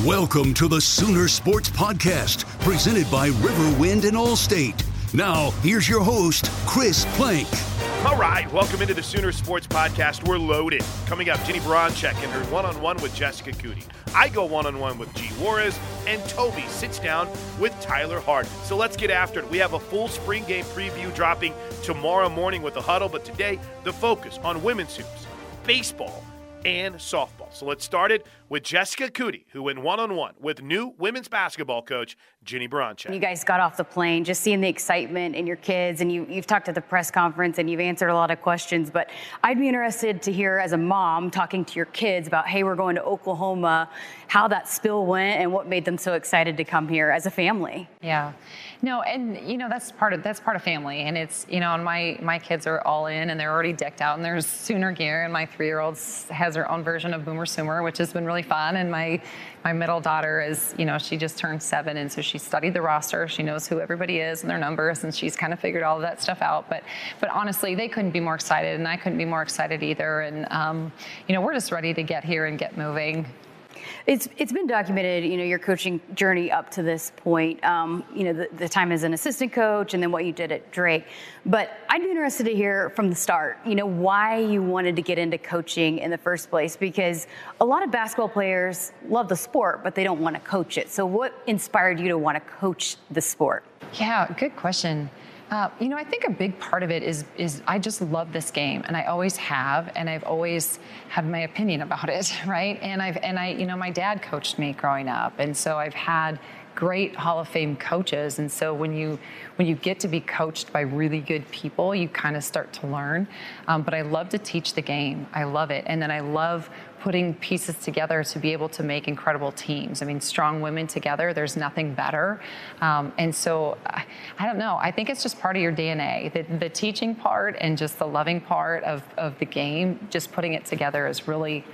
Welcome to the Sooner Sports Podcast, presented by Riverwind and Allstate. Now, here's your host, Chris Plank. All right, welcome into the Sooner Sports Podcast. We're loaded. Coming up, Jennie Baranczyk and her one-on-one with Jessica Coody. I go one-on-one with G. Juarez, and Toby sits down with Tyler Hart. So let's get after it. We have a full spring game preview dropping tomorrow morning with the huddle, but today the focus on women's hoops, baseball, and softball. So let's start it with Jessica Coody, who went one on one with new women's basketball coach Jennie Baranczyk. You guys got off the plane, just seeing the excitement in your kids, and you, you've talked at the press conference and you've answered a lot of questions. But I'd be interested to hear, as a mom, talking to your kids about, hey, we're going to Oklahoma, how that spill went, and what made them so excited to come here as a family. Yeah. No, and you know that's part of that's part of family, and it's you know, and my my kids are all in, and they're already decked out, and there's Sooner gear, and my three year old has her own version of Boomer Sooner, which has been really fun, and my my middle daughter is you know she just turned seven, and so she studied the roster, she knows who everybody is and their numbers, and she's kind of figured all of that stuff out. But but honestly, they couldn't be more excited, and I couldn't be more excited either, and um, you know we're just ready to get here and get moving. It's it's been documented, you know, your coaching journey up to this point. Um, you know, the, the, time as an assistant coach, and then what you did at Drake. But I'd be interested to hear from the start, you know, why you wanted to get into coaching in the first place. Because a lot of basketball players love the sport, but they don't want to coach it. So, what inspired you to want to coach the sport? Yeah, good question. Uh, you know, I think a big part of it is is I just love this game, and I always have, and I've always had my opinion about it, right? And I've and I, you know, my dad coached me growing up, and so I've had great Hall of Fame coaches, and so when you when you get to be coached by really good people, you kind of start to learn. Um, but I love to teach the game. I love it, and then I love putting pieces together to be able to make incredible teams. I mean, strong women together, there's nothing better. Um, and so, I, don't know. I think it's just part of your DNA. The, the teaching part and just the loving part of, of the game, just putting it together is really,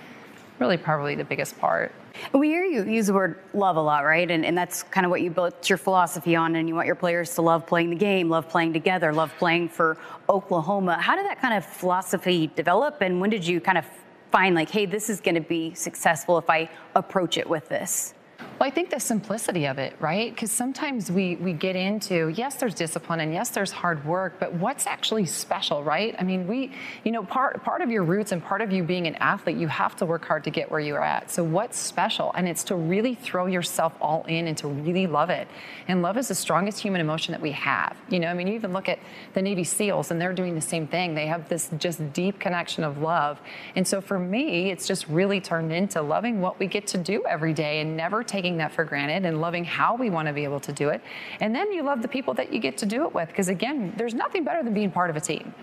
really probably the biggest part. We hear you use the word love a lot, right? And, and that's kind of what you built your philosophy on, and you want your players to love playing the game, love playing together, love playing for Oklahoma. How did that kind of philosophy develop, and when did you kind of find like, hey, this is going to be successful if I approach it with this? Well, I think the simplicity of it, right? Because sometimes we we get into yes, there's discipline and yes, there's hard work, but what's actually special, right? I mean, we, you know, part part of your roots and part of you being an athlete, you have to work hard to get where you're at. So what's special? And it's to really throw yourself all in and to really love it. And love is the strongest human emotion that we have. You know, I mean, you even look at the Navy SEALs and they're doing the same thing. They have this just deep connection of love. And so for me, it's just really turned into loving what we get to do every day and never taking taking that for granted and loving how we want to be able to do it. And then you love the people that you get to do it with. Because again, there's nothing better than being part of a team.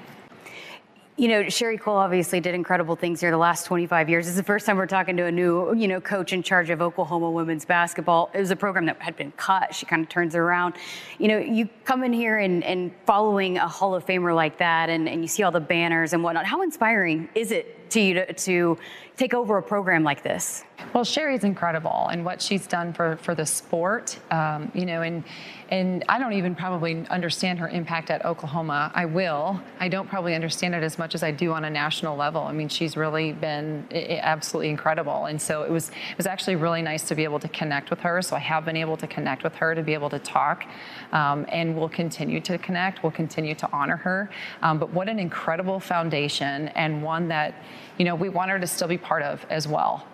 You know, Sherri Coale obviously did incredible things here the last 25 years. This is the first time we're talking to a new, you know, coach in charge of Oklahoma women's basketball. It was a program that had been cut. She kind of turns it around. You know, you come in here and, and following a Hall of Famer like that, and, and you see all the banners and whatnot. How inspiring is it to you to, to take over a program like this? Well, Sherri's incredible and what she's done for, for the sport, um, you know, and and I don't even probably understand her impact at Oklahoma. I will. I don't probably understand it as much as I do on a national level. I mean, she's really been absolutely incredible, and so it was it was actually really nice to be able to connect with her. So I have been able to connect with her to be able to talk, um, and we'll continue to connect. We'll continue to honor her. Um, but what an incredible foundation and one that you know we want her to still be part of as well.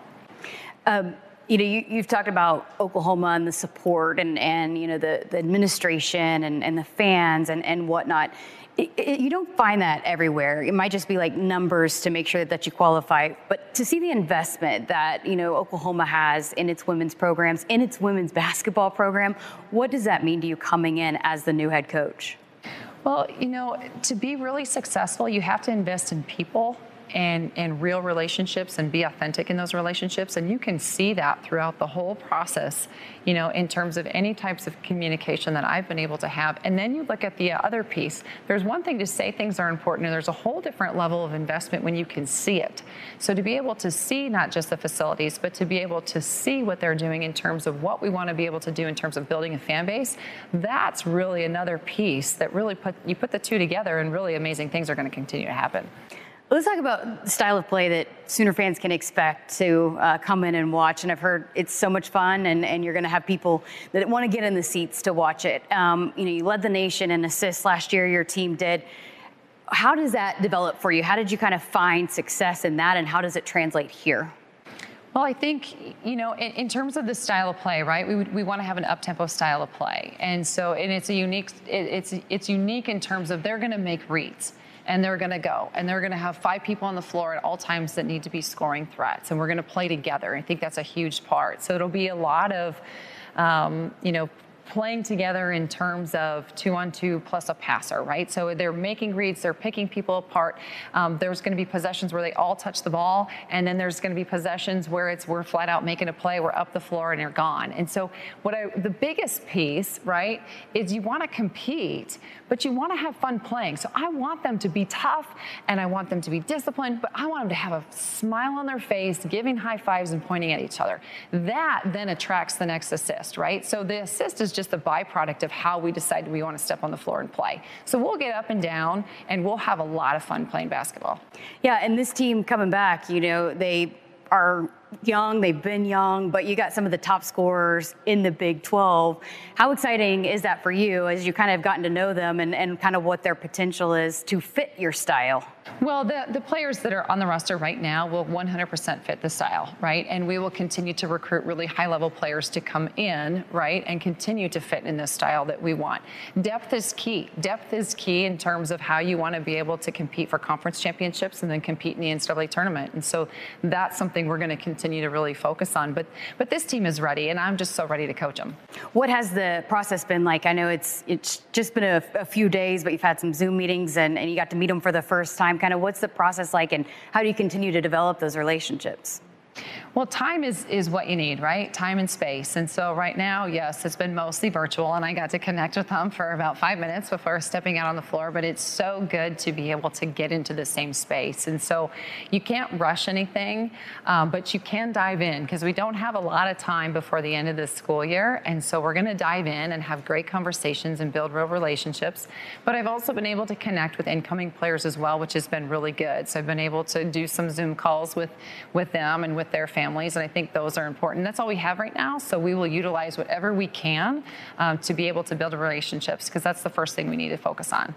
Um, you know, you, have talked about Oklahoma and the support and, and you know, the, the administration and, and the fans and, and whatnot. It, it, you don't find that everywhere. It might just be like numbers to make sure that, that you qualify. But to see the investment that, you know, Oklahoma has in its women's programs, in its women's basketball program, what does that mean to you coming in as the new head coach? Well, you know, to be really successful, you have to invest in people and, and real relationships and be authentic in those relationships. And you can see that throughout the whole process, you know, in terms of any types of communication that I've been able to have. And then you look at the other piece. There's one thing to say things are important, and there's a whole different level of investment when you can see it. So to be able to see not just the facilities, but to be able to see what they're doing in terms of what we want to be able to do in terms of building a fan base, that's really another piece that really put you put the two together and really amazing things are going to continue to happen. Let's talk about the style of play that Sooner fans can expect to uh, come in and watch. And I've heard it's so much fun, and, and you're going to have people that want to get in the seats to watch it. Um, you know, you led the nation in assists last year, your team did. How does that develop for you? How did you kind of find success in that, and how does it translate here? Well, I think, you know, in, in, terms of the style of play, right? We, we want to have an up-tempo style of play. And so, and it's a unique, it, it's, it's unique in terms of they're going to make reads and they're going to go and they're going to have five people on the floor at all times that need to be scoring threats and we're going to play together i think that's a huge part so it'll be a lot of um, you know playing together in terms of two on two plus a passer, right? So they're making reads, they're picking people apart. Um, there's going to be possessions where they all touch the ball, and then there's going to be possessions where it's we're flat out making a play, we're up the floor, and you're gone. And so what I the biggest piece, right, is you want to compete, but you want to have fun playing. So I want them to be tough, and I want them to be disciplined, but I want them to have a smile on their face, giving high fives and pointing at each other. That then attracts the next assist, right? So the assist is just a byproduct of how we decide we want to step on the floor and play. So we'll get up and down and we'll have a lot of fun playing basketball. Yeah, and this team coming back, you know, they are young, they've been young, but you got some of the top scorers in the Big 12. How exciting is that for you as you kind of gotten to know them and, and kind of what their potential is to fit your style? Well, the, the players that are on the roster right now will 100% fit the style, right? And we will continue to recruit really high level players to come in, right? And continue to fit in this style that we want. Depth is key. Depth is key in terms of how you want to be able to compete for conference championships and then compete in the NCAA tournament. And so that's something we're going to continue continue to really focus on. But but this team is ready, and I'm just so ready to coach them. What has the process been like? I know it's it's just been a, a few days, but you've had some Zoom meetings and, and you got to meet them for the first time. Kind of what's the process like, and how do you continue to develop those relationships? Well, time is, is what you need, right? Time and space. And so right now, yes, it's been mostly virtual, and I got to connect with them for about five minutes before stepping out on the floor. But it's so good to be able to get into the same space. And so you can't rush anything, um, but you can dive in because we don't have a lot of time before the end of this school year. And so we're going to dive in and have great conversations and build real relationships. But I've also been able to connect with incoming players as well, which has been really good. So I've been able to do some Zoom calls with, with them and with their families families, and I think those are important. That's all we have right now, so we will utilize whatever we can um, to be able to build relationships because that's the first thing we need to focus on.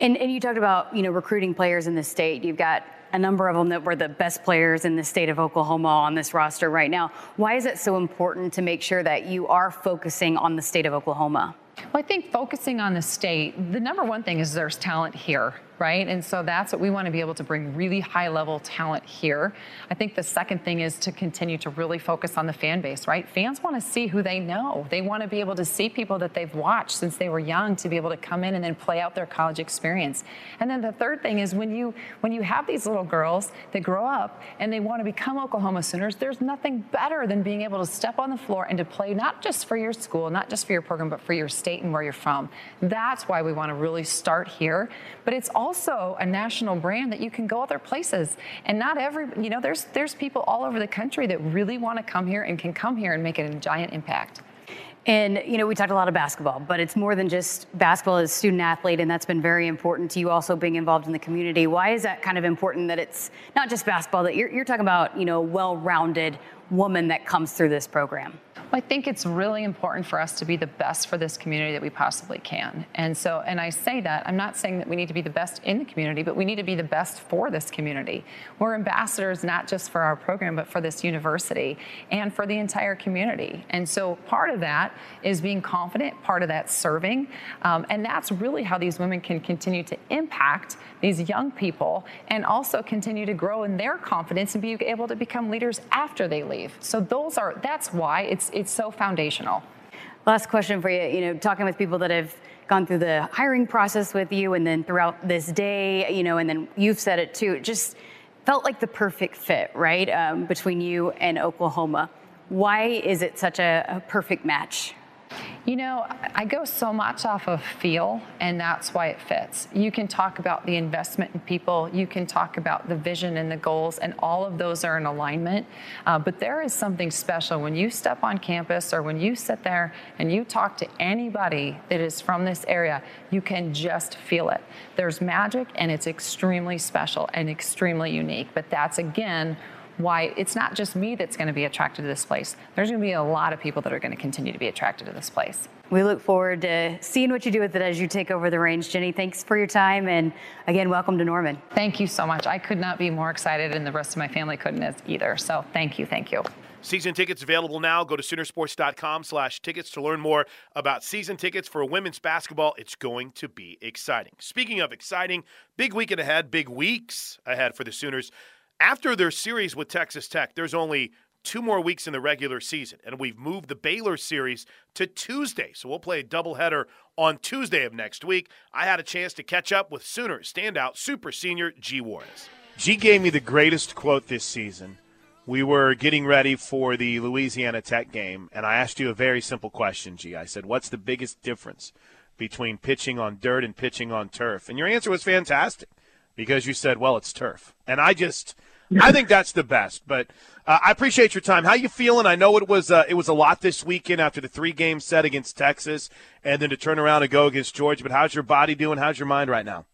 And, and you talked about you know recruiting players in the state. You've got a number of them that were the best players in the state of Oklahoma on this roster right now. Why is it so important to make sure that you are focusing on the state of Oklahoma? Well, I think focusing on the state, the number one thing is there's talent here right? And so that's what we want to be able to bring really high level talent here. I think the second thing is to continue to really focus on the fan base, right? Fans want to see who they know. They want to be able to see people that they've watched since they were young to be able to come in and then play out their college experience. And then the third thing is when you when you have these little girls that grow up and they want to become Oklahoma Sooners, there's nothing better than being able to step on the floor and to play not just for your school, not just for your program, but for your state and where you're from. That's why we want to really start here. But it's also a national brand that you can go other places. And not every, you know, there's there's people all over the country that really want to come here and can come here and make it a giant impact. And, you know, we talked a lot of basketball, but it's more than just basketball as a student athlete, and that's been very important to you also being involved in the community. Why is that kind of important that it's not just basketball, that you're, you're talking about, you know, well rounded woman that comes through this program? I think it's really important for us to be the best for this community that we possibly can. And so, and I say that, I'm not saying that we need to be the best in the community, but we need to be the best for this community. We're ambassadors not just for our program, but for this university and for the entire community. And so part of that is being confident, part of that serving. Um, and that's really how these women can continue to impact these young people and also continue to grow in their confidence and be able to become leaders after they leave. So those are, that's why it's, it's so foundational. Last question for you. You know, talking with people that have gone through the hiring process with you, and then throughout this day, you know, and then you've said it too. It just felt like the perfect fit, right, um, between you and Oklahoma. Why is it such a, a perfect match? You know, I go so much off of feel, and that's why it fits. You can talk about the investment in people, you can talk about the vision and the goals, and all of those are in alignment. Uh, but there is something special when you step on campus or when you sit there and you talk to anybody that is from this area, you can just feel it. There's magic, and it's extremely special and extremely unique. But that's again, why it's not just me that's going to be attracted to this place. There's going to be a lot of people that are going to continue to be attracted to this place. We look forward to seeing what you do with it as you take over the reins. Jennie, thanks for your time. And again, welcome to Norman. Thank you so much. I could not be more excited, and the rest of my family couldn't as either. So thank you. Thank you. Season tickets available now. Go to Soonersports.com slash tickets to learn more about season tickets for women's basketball. It's going to be exciting. Speaking of exciting, big weekend ahead, big weeks ahead for the Sooners. After their series with Texas Tech, there's only two more weeks in the regular season, and we've moved the Baylor series to Tuesday. So we'll play a doubleheader on Tuesday of next week. I had a chance to catch up with Sooner standout super senior G. Juarez. G gave me the greatest quote this season. We were getting ready for the Louisiana Tech game, and I asked you a very simple question, G. I said, What's the biggest difference between pitching on dirt and pitching on turf? And your answer was fantastic because you said, Well, it's turf. And I just I think that's the best. But uh, I appreciate your time. How you feeling? I know it was uh, it was a lot this weekend after the three game set against Texas, and then to turn around and go against Georgia. But how's your body doing? How's your mind right now?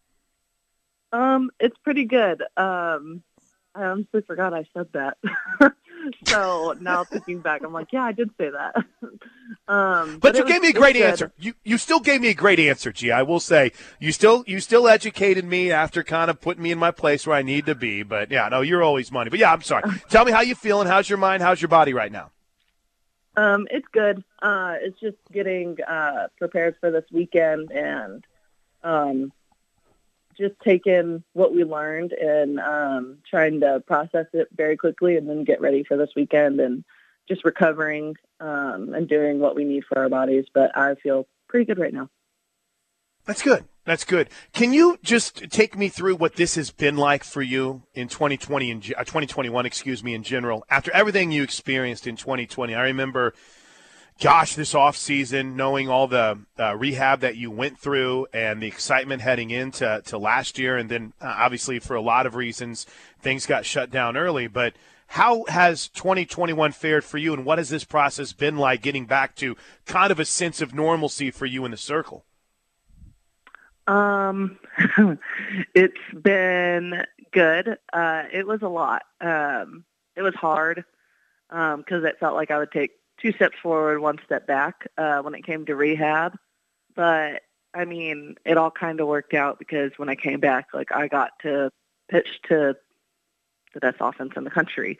Um, it's pretty good. Um, I honestly forgot I said that. so now thinking back, I'm like, yeah, I did say that. um, but, but you was, gave me a great answer. You you still gave me a great answer, G. I will say you still you still educated me after kind of putting me in my place where I need to be. But yeah, no, you're always money. But yeah, I'm sorry. Tell me how you feeling. How's your mind? How's your body right now? Um, it's good. Uh, it's just getting uh, prepared for this weekend and um, just taking what we learned and um, trying to process it very quickly and then get ready for this weekend and just recovering um, and doing what we need for our bodies. But I feel pretty good right now. That's good. That's good. Can you just take me through what this has been like for you in 2020 and uh, 2021, excuse me, in general, after everything you experienced in 2020? I remember gosh, this off season, knowing all the uh, rehab that you went through and the excitement heading into to last year, and then uh, obviously for a lot of reasons things got shut down early. But how has 2021 fared for you, and what has this process been like getting back to kind of a sense of normalcy for you in the circle? Um, it's been good. Uh, it was a lot. Um, it was hard because um, it felt like I would take two steps forward, one step back uh, when it came to rehab. But I mean, it all kind of worked out because when I came back, like I got to pitch to the best offense in the country.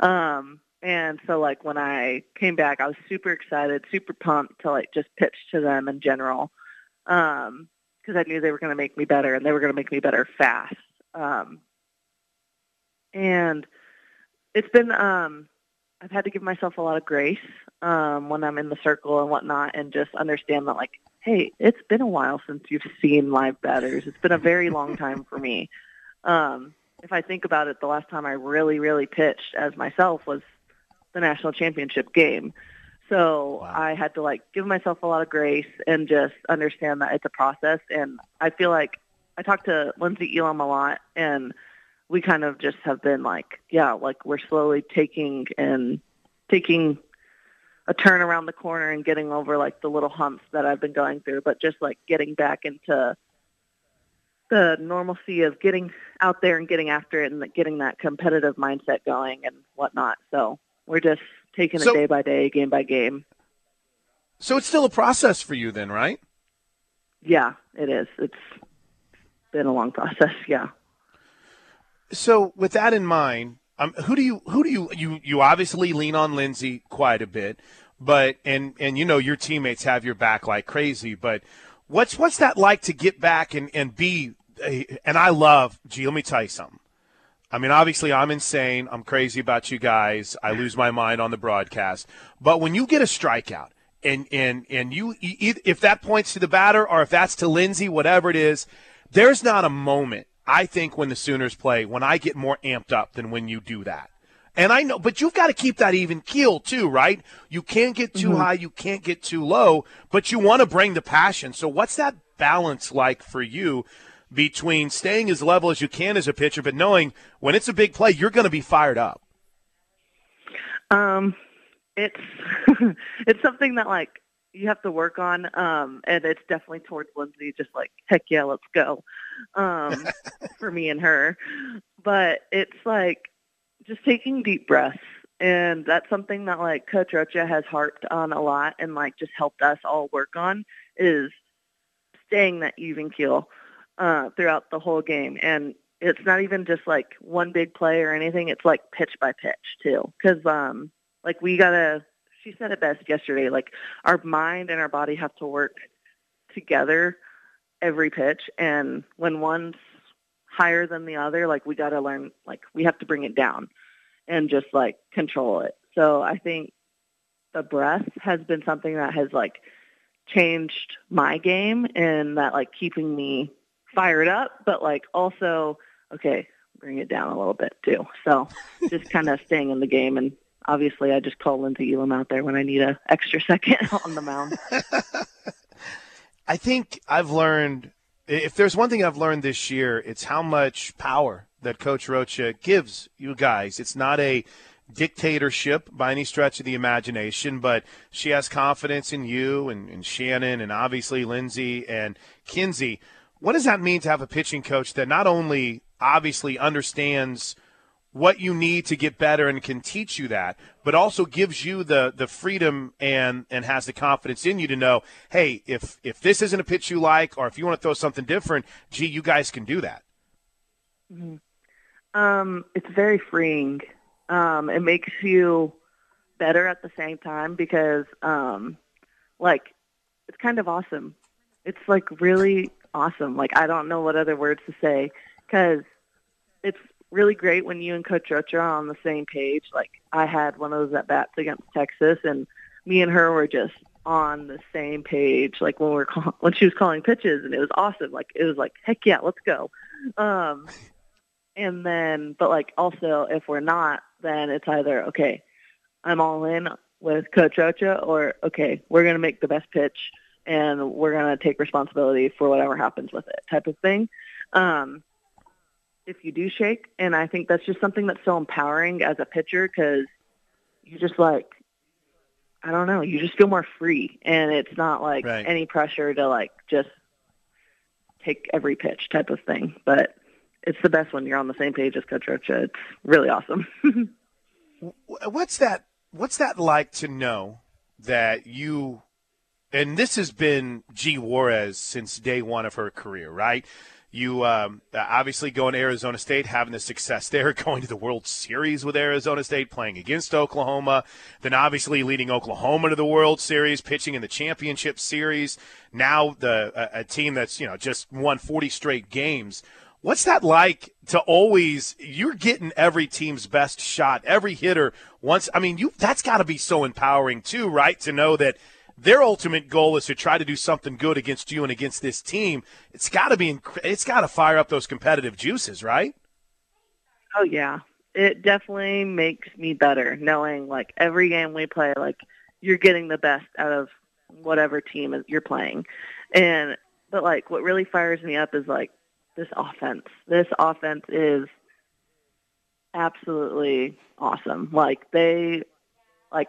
Um, and so like when I came back, I was super excited, super pumped to like just pitch to them in general. Um, because I knew they were going to make me better and they were going to make me better fast. Um, and it's been um, I've had to give myself a lot of grace um, when I'm in the circle and whatnot, and just understand that like, hey, it's been a while since you've seen live batters. It's been a very long time for me. Um, if I think about it, the last time I really, really pitched as myself was the national championship game. So wow. I had to like give myself a lot of grace and just understand that it's a process. And I feel like I talked to Lynnsie Elam a lot and we kind of just have been like, yeah, like we're slowly taking and taking a turn around the corner and getting over like the little humps that I've been going through, but just like getting back into the normalcy of getting out there and getting after it and getting that competitive mindset going and whatnot. So we're just taking so, it day by day, game by game. So it's still a process for you then, right? Yeah, it is. It's been a long process. Yeah. So with that in mind, um, who do you who do you you you obviously lean on Lynnsie quite a bit, but and and you know your teammates have your back like crazy. But what's what's that like to get back and and be and I love. Gee, let me tell you something. I mean, obviously, I'm insane. I'm crazy about you guys. I lose my mind on the broadcast. But when you get a strikeout, and and and you, if that points to the batter or if that's to Lynnsie, whatever it is, there's not a moment I think when the Sooners play when I get more amped up than when you do that. And I know, but you've got to keep that even keel too, right? You can't get too mm-hmm. high, you can't get too low, but you want to bring the passion. So what's that balance like for you between staying as level as you can as a pitcher, but knowing when it's a big play, you're going to be fired up? Um, it's it's something that like you have to work on, um, and it's definitely towards Lynnsie, Just like heck yeah, let's go, um, for me and her. But it's like just taking deep breaths, and that's something that like Coach Rocha has harped on a lot, and like just helped us all work on is staying that even keel uh, throughout the whole game. And it's not even just like one big play or anything. It's like pitch by pitch too. Cause, um, like we gotta, she said it best yesterday, like our mind and our body have to work together every pitch. And when one's higher than the other, like we gotta learn, like we have to bring it down and just like control it. So I think the breath has been something that has like changed my game and that like keeping me fired up, but like also, okay, bring it down a little bit too. So just kind of staying in the game. And obviously, I just call Lynnsie Elam out there when I need a extra second on the mound. I think I've learned if there's one thing I've learned this year, it's how much power that Coach Rocha gives you guys. It's not a dictatorship by any stretch of the imagination, but she has confidence in you and, and Shannon and obviously Lynnsie and Kinsey. What does that mean to have a pitching coach that not only obviously understands what you need to get better and can teach you that, but also gives you the the freedom and and has the confidence in you to know, hey, if if this isn't a pitch you like, or if you want to throw something different, gee, you guys can do that. Mm-hmm. Um, it's very freeing. Um, it makes you better at the same time because, um, like, it's kind of awesome. It's like really awesome. Like I don't know what other words to say because it's really great when you and Coach Rocha are on the same page. Like I had one of those at bats against Texas, and me and her were just on the same page. Like when we are call- when she was calling pitches, and it was awesome. Like it was like heck yeah, let's go. Um, and then, but like also if we're not, then it's either okay, I'm all in with Coach Rocha, or okay, we're gonna make the best pitch and we're to take responsibility for whatever happens with it type of thing. Um, if you do shake, and I think that's just something that's so empowering as a pitcher because you just like, I don't know, you just feel more free and it's not like right. any pressure to like just take every pitch type of thing. But it's the best when you're on the same page as Coach Rocha. It's really awesome. what's that? What's that like to know that you and this has been G Juarez since day one of her career, right? You um, obviously going to Arizona State, having the success there, going to the World Series with Arizona State, playing against Oklahoma, then obviously leading Oklahoma to the World Series, pitching in the championship series. Now the a, a team that's you know just won 40 straight games. What's that like to always you're getting every team's best shot, every hitter once I mean you that's got to be so empowering too, right? To know that their ultimate goal is to try to do something good against you and against this team. It's got to be it's got to fire up those competitive juices, right? Oh yeah. It definitely makes me better knowing like every game we play like you're getting the best out of whatever team you're playing. And but like what really fires me up is like this offense. This offense is absolutely awesome. Like they like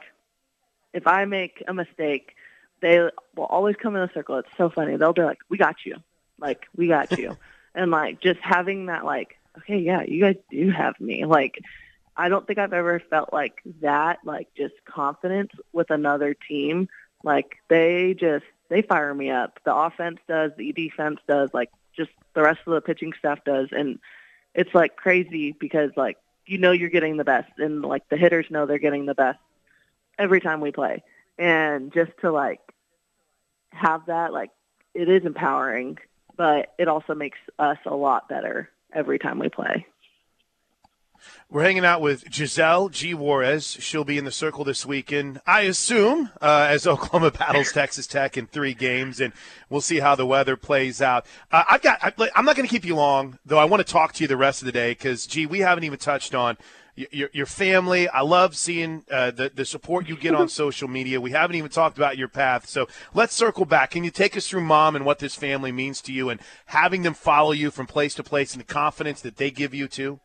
if I make a mistake, they will always come in a circle. It's so funny. They'll be like, "We got you," like "We got you," and like just having that, like, okay, yeah, you guys do have me. Like, I don't think I've ever felt like that, like just confidence with another team. Like they just they fire me up. The offense does, the defense does, like just the rest of the pitching staff does, and it's like crazy because like you know you're getting the best, and like the hitters know they're getting the best every time we play. And just to like have that, like it is empowering, but it also makes us a lot better every time we play. We're hanging out with Giselle G. Juarez. She'll be in the circle this weekend, I assume, uh, as Oklahoma battles Texas Tech in three games, and we'll see how the weather plays out. Uh, I've got. I'm not going to keep you long, though. I want to talk to you the rest of the day because, gee, we haven't even touched on your, your family. I love seeing uh, the the support you get on social media. We haven't even talked about your path, so let's circle back. Can you take us through mom and what this family means to you, and having them follow you from place to place, and the confidence that they give you too?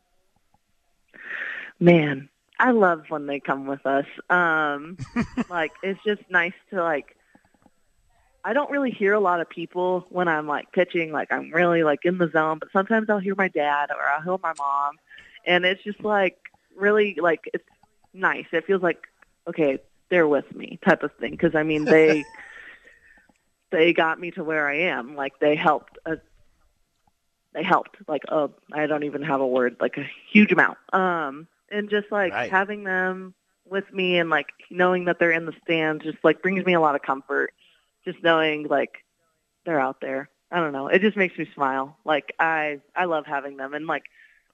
Man, I love when they come with us. Um, like it's just nice to like. I don't really hear a lot of people when I'm like pitching, like I'm really like in the zone. But sometimes I'll hear my dad or I'll hear my mom, and it's just like really like it's nice. It feels like okay, they're with me type of thing. Because I mean, they they got me to where I am. Like they helped. Uh, they helped. Like uh, I don't even have a word. Like a huge amount. Um, and just like right. having them with me and like knowing that they're in the stands just like brings me a lot of comfort. Just knowing like they're out there. I don't know. It just makes me smile. Like I I love having them and like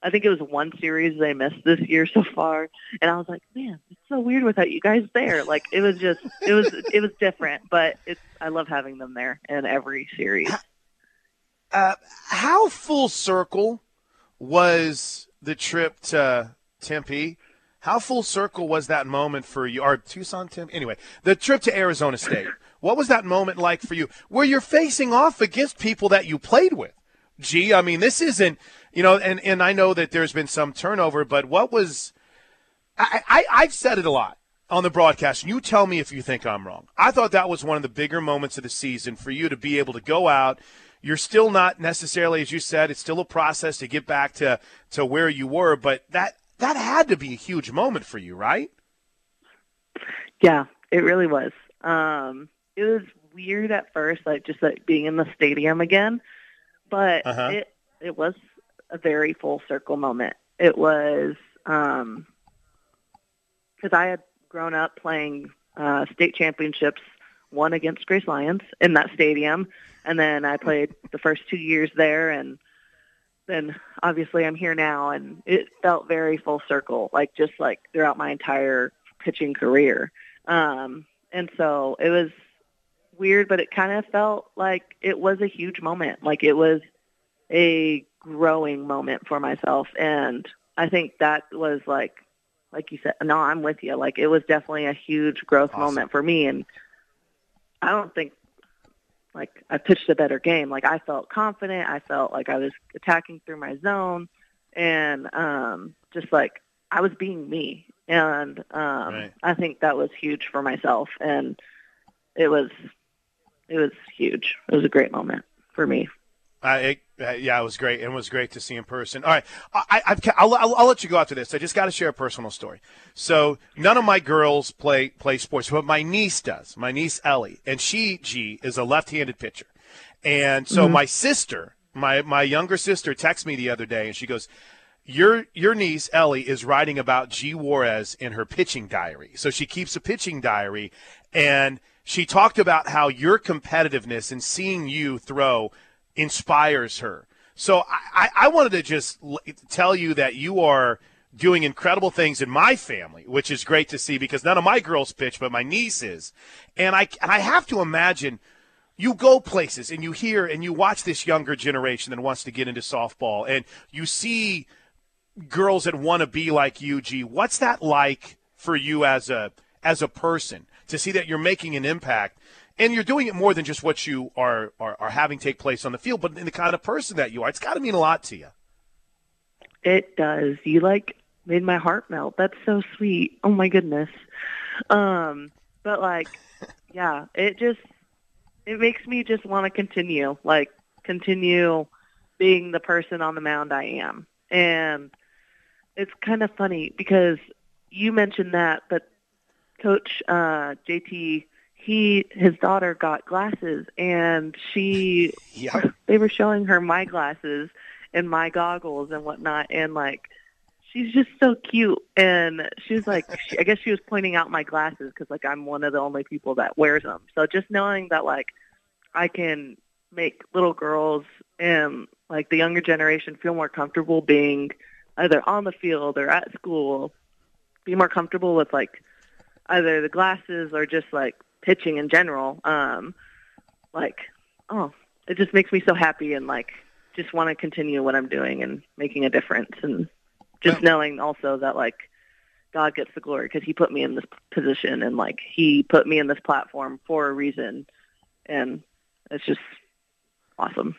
I think it was one series they missed this year so far, and I was like, man, it's so weird without you guys there. Like it was just, it was, it was different, but it's. I love having them there in every series. Uh, how full circle was the trip to Tempe? How full circle was that moment for you? Or Tucson, Tempe? Anyway, the trip to Arizona State. What was that moment like for you? Where you're facing off against people that you played with? Gee, I mean, this isn't you know, and, and I know that there's been some turnover, but what was I, I I've said it a lot on the broadcast, you tell me if you think I'm wrong. I thought that was one of the bigger moments of the season for you to be able to go out. You're still not necessarily, as you said, it's still a process to get back to, to where you were, but that that had to be a huge moment for you, right? Yeah, it really was. Um, it was weird at first, like just like being in the stadium again, but uh-huh. it it was a very full circle moment. It was because um, I had grown up playing uh, state championships, one against Grace Lions in that stadium, and then I played the first two years there, and then obviously I'm here now, and it felt very full circle, like just like throughout my entire pitching career. Um, and so it was weird, but it kind of felt like it was a huge moment. Like it was a growing moment for myself and I think that was like like you said no I'm with you like it was definitely a huge growth awesome. moment for me and I don't think like I pitched a better game like I felt confident I felt like I was attacking through my zone and um just like I was being me and um right. I think that was huge for myself and it was it was huge it was a great moment for me uh, it, uh, yeah, it was great. It was great to see in person. All right, I, will I'll, I'll let you go after this. I just got to share a personal story. So none of my girls play play sports, but my niece does. My niece Ellie, and she, G, is a left-handed pitcher, and so mm-hmm. my sister My my younger sister texted me the other day, and she goes, "Your your niece Ellie is writing about G Juarez in her pitching diary. So she keeps a pitching diary, and she talked about how your competitiveness and seeing you throw inspires her. So I, I wanted to just tell you that you are." doing incredible things in my family, which is great to see because none of my girls pitch, but my niece is. And I, and I have to imagine you go places and you hear and you watch this younger generation that wants to get into softball and you see girls that want to be like you, G. What's that like for you as a as a person to see that you're making an impact and you're doing it more than just what you are, are, are having take place on the field, but in the kind of person that you are. It's got to mean a lot to you. It does. You like made my heart melt. That's so sweet. Oh my goodness. Um, but like, yeah, it just it makes me just want to continue, like continue being the person on the mound I am. And it's kind of funny because you mentioned that, but Coach uh, JT, he his daughter got glasses, and she yeah. they were showing her my glasses and my goggles and whatnot, and like she's just so cute. And she was like she, i guess she was pointing out my glasses because like i'm one of the only people that wears them. So just knowing that like i can make little girls and like the younger generation feel more comfortable being either on the field or at school be more comfortable with like either the glasses or just like pitching in general um like oh it just makes me so happy and like just want to continue what i'm doing and making a difference and just knowing also that like God gets the glory because He put me in this position and like He put me in this platform for a reason, and it's just awesome.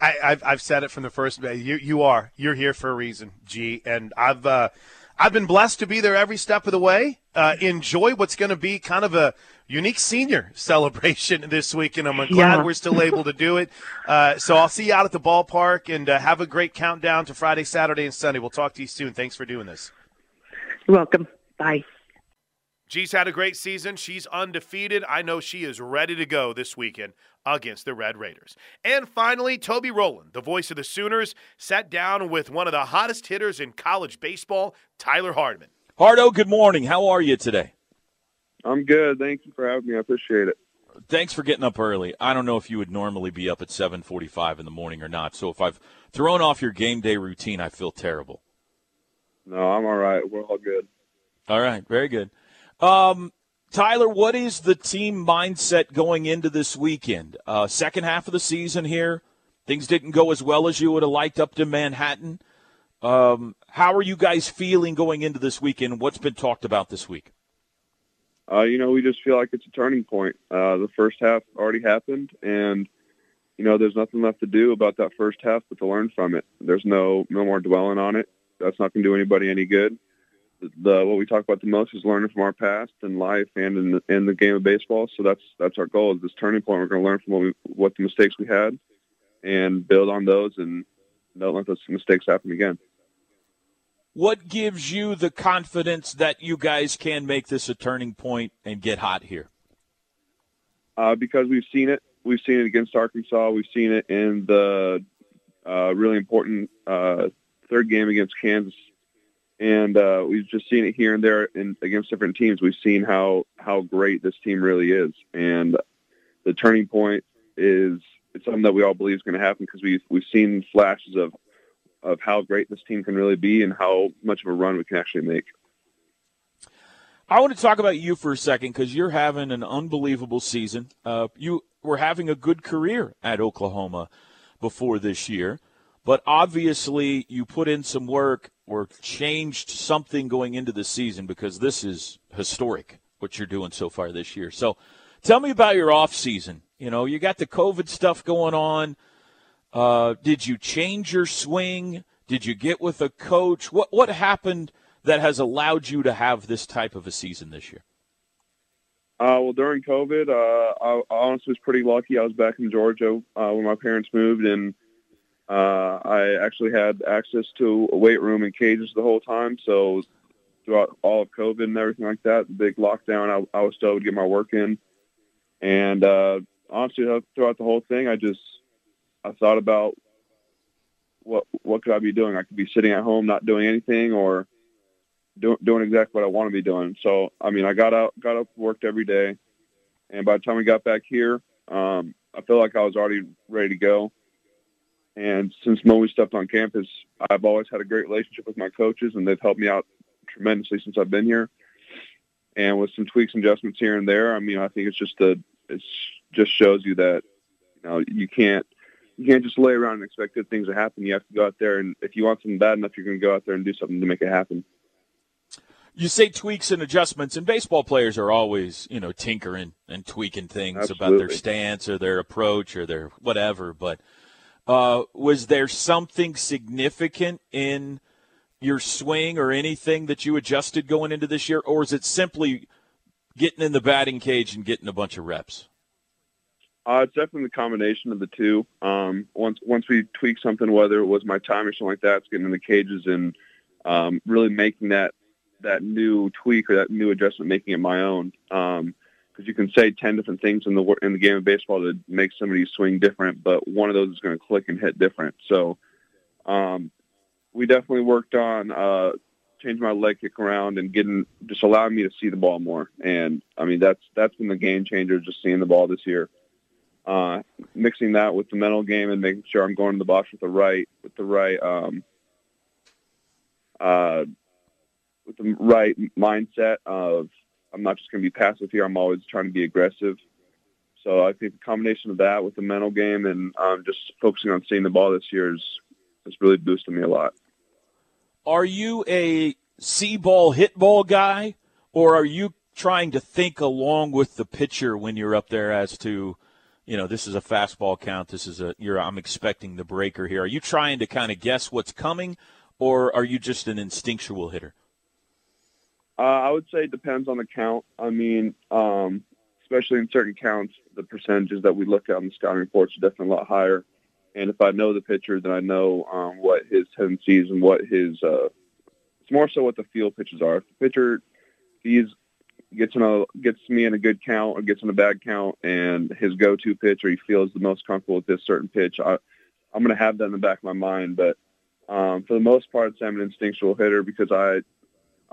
I, have I've said it from the first day. You you are you're here for a reason, G, and I've uh, I've been blessed to be there every step of the way. Uh, enjoy what's going to be kind of a unique senior celebration this week, and I'm glad Yeah. we're still able to do it. Uh, so I'll see you out at the ballpark, and uh, have a great countdown to Friday, Saturday, and Sunday. We'll talk to you soon. Thanks for doing this. You're welcome. Bye. G's had a great season. She's undefeated. I know she is ready to go this weekend against the Red Raiders. And finally, Toby Rowland, the voice of the Sooners, sat down with one of the hottest hitters in college baseball, Tyler Hardman. Hardo, good morning. How are you today? I'm good. Thank you for having me. I appreciate it. Thanks for getting up early. I don't know if you would normally be up at 7:45 in the morning or not. So if I've thrown off your game day routine, I feel terrible. No, I'm all right. We're all good. All right, very good. Um, Tyler, what is the team mindset going into this weekend? Uh, second half of the season here, things didn't go as well as you would have liked up to Manhattan. Um, how are you guys feeling going into this weekend? What's been talked about this week? Uh, you know, we just feel like it's a turning point. Uh, the first half already happened, and you know, there's nothing left to do about that first half but to learn from it. There's no no more dwelling on it. That's not going to do anybody any good. The, what we talk about the most is learning from our past in life and in the, in the game of baseball. So that's that's our goal. Is this turning point? We're going to learn from what we, what the mistakes we had, and build on those, and don't let those mistakes happen again. What gives you the confidence that you guys can make this a turning point and get hot here? uh, because we've seen it. We've seen it against Arkansas. We've seen it in the uh, really important uh, third game against Kansas, and uh, we've just seen it here and there in, against different teams. We've seen how how great this team really is, and the turning point is it's something that we all believe is going to happen because we've we've seen flashes of of how great this team can really be and how much of a run we can actually make. I want to talk about you for a second because you're having an unbelievable season. Uh, you were having a good career at Oklahoma before this year, but obviously you put in some work or changed something going into the season because this is historic what you're doing so far this year. So, tell me about your off season. You know, you got the COVID stuff going on. Uh, did you change your swing? Did you get with a coach? What what happened? that has allowed you to have this type of a season this year? Uh, well, during COVID, uh, I, I honestly was pretty lucky. I was back in Georgia uh, when my parents moved, and uh, I actually had access to a weight room and cages the whole time. So throughout all of COVID and everything like that, the big lockdown, I, I was still able to get my work in. And uh, honestly, throughout the whole thing, I just I thought about what what could I be doing? I could be sitting at home not doing anything, or do, doing exactly what I want to be doing. So I mean, I got out, got up, worked every day, and by the time we got back here, um, I feel like I was already ready to go. And since Moe stepped on campus, I've always had a great relationship with my coaches, and they've helped me out tremendously since I've been here. And with some tweaks and adjustments here and there, I mean, I think it's just a, it's just shows you that, you know, you can't, you can't just lay around and expect good things to happen. You have to go out there, and if you want something bad enough, you're going to go out there and do something to make it happen. You say tweaks and adjustments, and baseball players are always, you know, tinkering and tweaking things Absolutely. about their stance or their approach or their whatever. But uh, was there something significant in your swing or anything that you adjusted going into this year, or is it simply getting in the batting cage and getting a bunch of reps? Uh, it's definitely the combination of the two. Um, once once we tweak something, whether it was my time or something like that, it's getting in the cages and um, really making that that new tweak or that new adjustment, making it my own. Um, because you can say ten different things in the in the game of baseball to make somebody swing different, but one of those is going to click and hit different. So, um, we definitely worked on uh, changing my leg kick around and getting just allowing me to see the ball more. And I mean that's that's been the game changer, just seeing the ball this year. Uh, mixing that with the mental game and making sure I'm going to the box with the right with the right um, uh, with the right mindset of I'm not just going to be passive here. I'm always trying to be aggressive. So I think the combination of that with the mental game and um, just focusing on seeing the ball this year is has really boosted me a lot. Are you a ball, hit ball guy, or are you trying to think along with the pitcher when you're up there as to, you know, this is a fastball count, this is a you're I'm expecting the breaker here. Are you trying to kind of guess what's coming, or are you just an instinctual hitter? Uh, I would say it depends on the count. I mean, um, especially in certain counts, the percentages that we look at on the scouting reports are definitely a lot higher. And if I know the pitcher, then I know um, what his tendencies and what his. Uh, it's more so what the field pitches are. If the pitcher, he's gets in a gets me in a good count or gets in a bad count, and his go-to pitch or he feels the most comfortable with this certain pitch, I, I'm going to have that in the back of my mind. But um, for the most part, I'm an instinctual hitter because I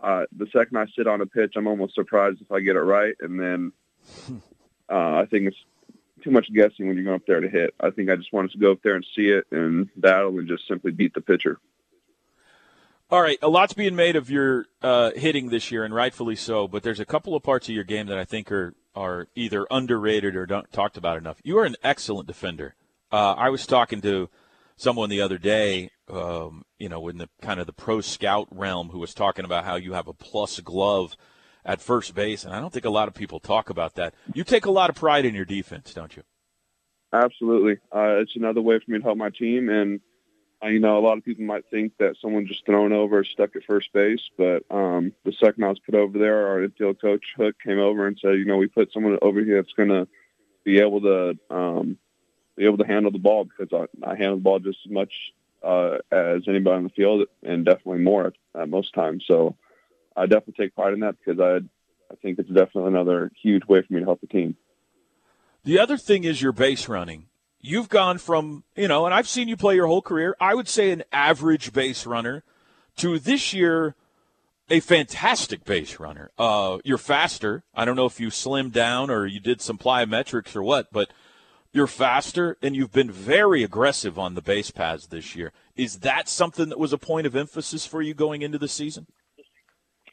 uh, the second I sit on a pitch, I'm almost surprised if I get it right. And then uh, I think it's too much guessing when you're going up there to hit. I think I just wanted to go up there and see it and battle and just simply beat the pitcher. All right, a lot's being made of your uh, hitting this year, and rightfully so. But there's a couple of parts of your game that I think are are either underrated or don't talked about enough. You are an excellent defender. Uh, I was talking to someone the other day, um, you know, in the kind of the pro scout realm, who was talking about how you have a plus glove at first base, and I don't think a lot of people talk about that. You take a lot of pride in your defense, don't you? Absolutely, uh, it's another way for me to help my team, and uh, you know, a lot of people might think that someone just thrown over stuck at first base, but um, the second I was put over there, our infield coach Hook came over and said, you know, we put someone over here that's going to be able to um, be able to handle the ball because I, I handle the ball just as much uh, as anybody on the field and definitely more at, most times. So I definitely take pride in that because I I think it's definitely another huge way for me to help the team. The other thing is your base running. You've gone from, you know, and I've seen you play your whole career, I would say an average base runner to this year a fantastic base runner. Uh, you're faster. I don't know if you slimmed down or you did some plyometrics or what, but you're faster and you've been very aggressive on the base paths this year. Is that something that was a point of emphasis for you going into the season?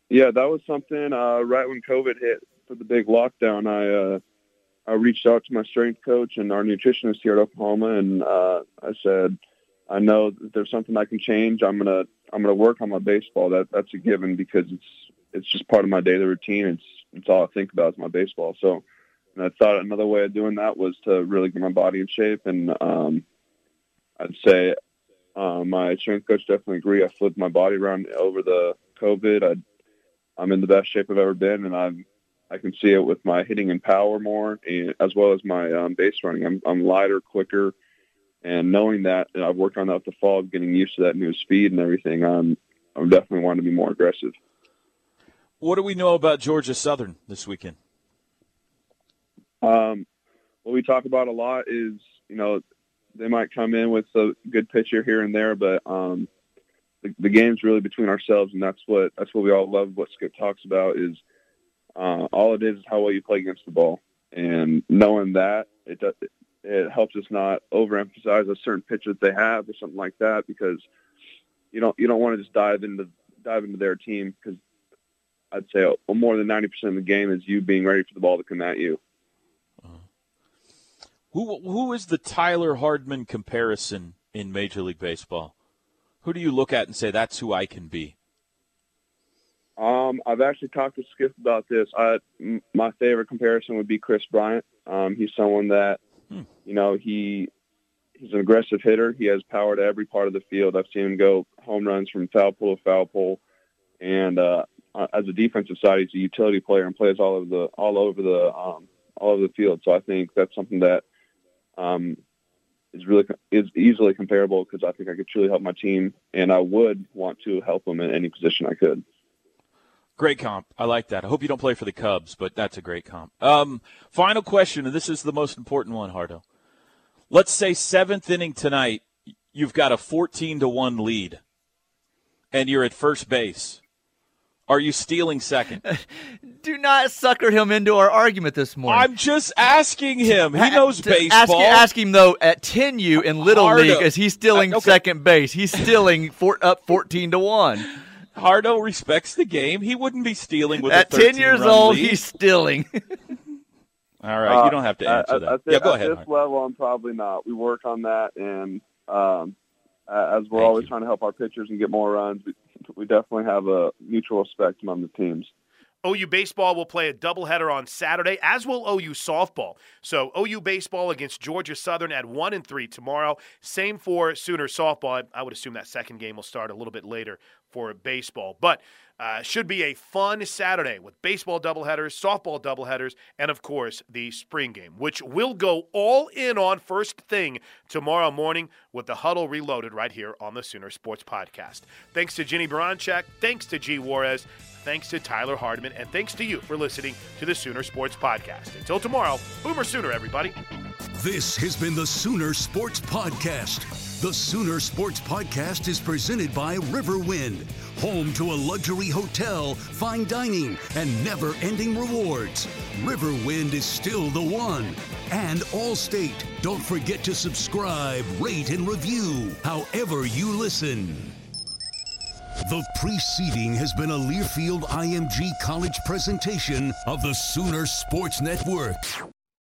Yeah, that was something. Uh, right when COVID hit for the big lockdown, I uh, I reached out to my strength coach and our nutritionist here at Oklahoma, and uh, I said, I know there's something I can change. I'm gonna I'm gonna work on my baseball. That that's a given because it's it's just part of my daily routine. It's it's all I think about is my baseball. So, and I thought another way of doing that was to really get my body in shape. And um, I'd say uh, my strength coach definitely agree. I flipped my body around over the COVID. I I'm in the best shape I've ever been, and I'm I can see it with my hitting and power more, and, as well as my um, base running. I'm I'm lighter, quicker, and knowing that and I've worked on that the fall, getting used to that new speed and everything. I'm I'm definitely wanting to be more aggressive. What do we know about Georgia Southern this weekend? Um, what we talk about a lot is you know they might come in with a good pitcher here and there, but um, the, the game's really between ourselves, and that's what that's what we all love. What Skip talks about is uh, all it is is how well you play against the ball, and knowing that it does, it helps us not overemphasize a certain pitch that they have or something like that because you don't you don't want to just dive into dive into their team because I'd say more than ninety percent of the game is you being ready for the ball to come at you. Who who is the Tyler Hardman comparison in Major League Baseball? Who do you look at and say that's who I can be? Um, I've actually talked to Skip about this. I, m- my favorite comparison would be Kris Bryant. Um, he's someone that, Hmm. you know, he he's an aggressive hitter. He has power to every part of the field. I've seen him go home runs from foul pole to foul pole, and uh, uh, as a defensive side, he's a utility player and plays all over the all over the um, all over the field. So I think that's something that um, is really is easily comparable because I think I could truly help my team, and I would want to help them in any position I could. Great comp. I like that. I hope you don't play for the Cubs, but that's a great comp. Um, final question, and this is the most important one, Hardo. Let's say seventh inning tonight, you've got a 14 to 1 lead, and you're at first base. Are you stealing second? Do not sucker him into our argument this morning. I'm just asking him. He knows To Ask, baseball. ask him though at 10U in Little Hardo. League, is he stealing Uh, okay. second base? He's stealing for, up 14 to one. Hardo respects the game. He wouldn't be stealing with At a 10 years old, lead. he's stealing. All right, you don't have to Uh, answer I- I- that. I think yeah, go at ahead. this level, I'm probably not. We work on that, and um, uh, as we're always trying to help our pitchers and get more runs, we, we definitely have a mutual respect among the teams. OU baseball will play a doubleheader on Saturday, as will OU softball. So OU baseball against Georgia Southern at one and three tomorrow. Same for Sooner softball. I would assume that second game will start a little bit later for baseball, but uh, should be a fun Saturday with baseball doubleheaders, softball doubleheaders, and of course the spring game, which will go all in on first thing tomorrow morning with the huddle reloaded right here on the Sooner Sports Podcast. Thanks to Jennie Baranczyk. Thanks to G Juarez. Thanks to Tyler Hardman, and thanks to you for listening to the Sooner Sports Podcast. Until tomorrow, Boomer Sooner, everybody. This has been the Sooner Sports Podcast. The Sooner Sports Podcast is presented by Riverwind, home to a luxury hotel, fine dining, and never ending rewards. Riverwind is still the one. And Allstate. Don't forget to subscribe, rate, and review however you listen. The preceding has been a Learfield IMG College presentation of the Sooner Sports Network.